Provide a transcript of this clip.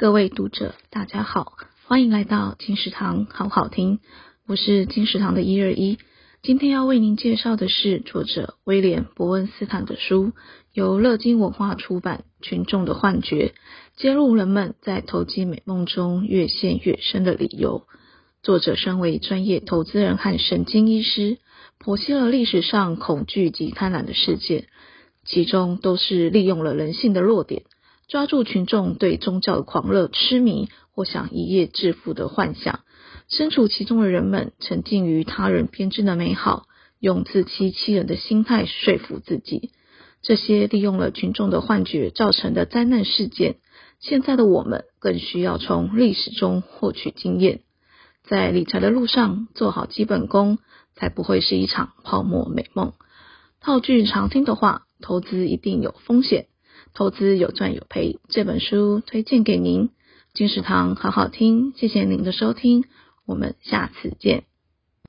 各位读者，大家好，欢迎来到金石堂好好听，我是金石堂的一二一。今天要为您介绍的是作者威廉·伯恩斯坦的书，由乐金文化出版，《群众的幻觉》，揭露人们在投机美梦中越陷越深的理由。作者身为专业投资人和神经医师，剖析了历史上恐惧及贪婪的事件，其中都是利用了人性的弱点。抓住群众对宗教的狂热痴迷或想一夜致富的幻想，身处其中的人们沉浸于他人编织的美好，用自欺欺人的心态说服自己。这些利用了群众的幻觉造成的灾难事件，现在的我们更需要从历史中获取经验，在理财的路上做好基本功，才不会是一场泡沫美梦。套句常听的话，投资一定有风险。投资有赚有赔，这本书推荐给您。金石堂好好听，谢谢您的收听，我们下次见。